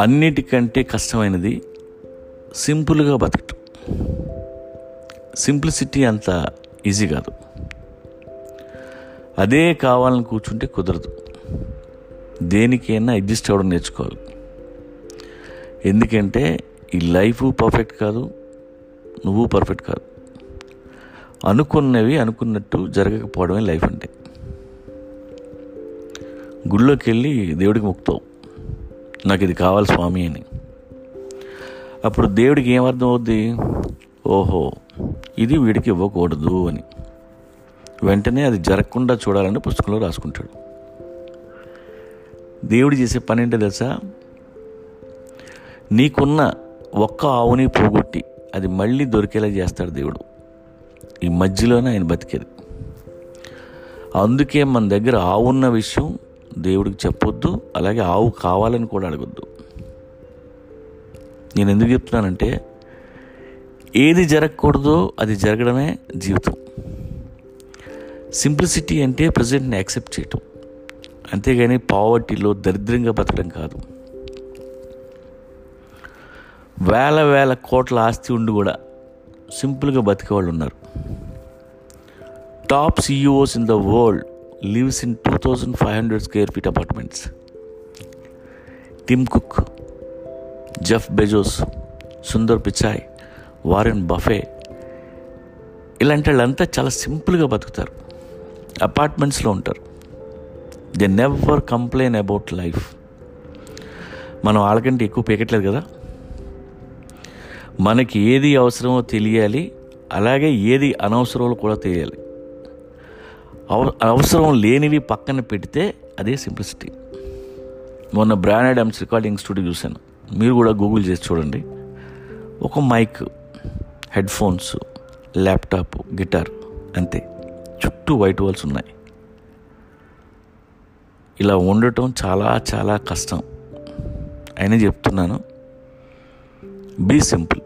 అన్నిటికంటే కష్టమైనది సింపుల్గా బతకటం. సింప్లిసిటీ అంత ఈజీ కాదు. అదే కావాలని కూర్చుంటే కుదరదు. దేనికైనా అడ్జస్ట్ అవ్వడం నేర్చుకోవాలి. ఎందుకంటే ఈ లైఫ్ పర్ఫెక్ట్ కాదు నువ్వు పర్ఫెక్ట్ కాదు. అనుకున్నవి అనుకున్నట్టు జరగకపోవడమే లైఫ్ అంటే. గుళ్ళోకి వెళ్ళి దేవుడికి మొక్కుతావు. నాకు ఇది కావాలి స్వామి అని. అప్పుడు దేవుడికి ఏమర్థం అవుద్ది? ఓహో ఇది వీడికి ఇవ్వకూడదు అని. వెంటనే అది జరగకుండా చూడాలని పుస్తకంలో రాసుకుంటాడు. దేవుడు చేసే పని ఏంటో తెలుసా? నీకున్న ఒక్క ఆవుని పోగొట్టి అది మళ్ళీ దొరికేలా చేస్తాడు దేవుడు. ఈ మధ్యలోనే ఆయన బతికేది. అందుకే మన దగ్గర ఆవు ఉన్న విషయం దేవుడికి చెప్పొద్దు అలాగే ఆవు కావాలని కూడా అడగొద్దు. నేను ఎందుకు చెప్తున్నానంటే ఏది జరగకూడదో అది జరగడమే జీవితం. సింప్లిసిటీ అంటే ప్రజెంట్ని యాక్సెప్ట్ చేయటం. అంతేగాని పావర్టీలో దరిద్రంగా బతకడం కాదు. వేల వేల కోట్ల ఆస్తి ఉండి కూడా సింపుల్గా బతికే వాళ్ళు ఉన్నారు. Top CEOs in the world lives in two thousand five hundred square feet apartments. Tim Cook Jeff Bezos Sundar Pichai Warren Buffett ఇలాంటి వాళ్ళంతా చాలా సింపుల్గా బతుకుతారు. అపార్ట్మెంట్స్లో ఉంటారు. They never complain about life. మనం వాళ్ళకంటే ఎక్కువ పీకట్లేదు కదా? మనకి ఏది అవసరమో తెలియాలి అలాగే ఏది అనవసరమో కూడా తెలియాలి. అవసరం లేనివి పక్కన పెడితే అదే సింప్లిసిటీ. మొన్న బ్రాండ్ ఐడమ్స్ రికార్డింగ్ స్టూడియో చూశాను. మీరు కూడా గూగుల్ చేసి చూడండి. ఒక mic headphones laptop guitar అంతే. చుట్టూ వైట్ వాల్స్ ఉన్నాయి. ఇలా ఉండటం చాలా చాలా కష్టం. అయినా చెప్తున్నాను. Be simple.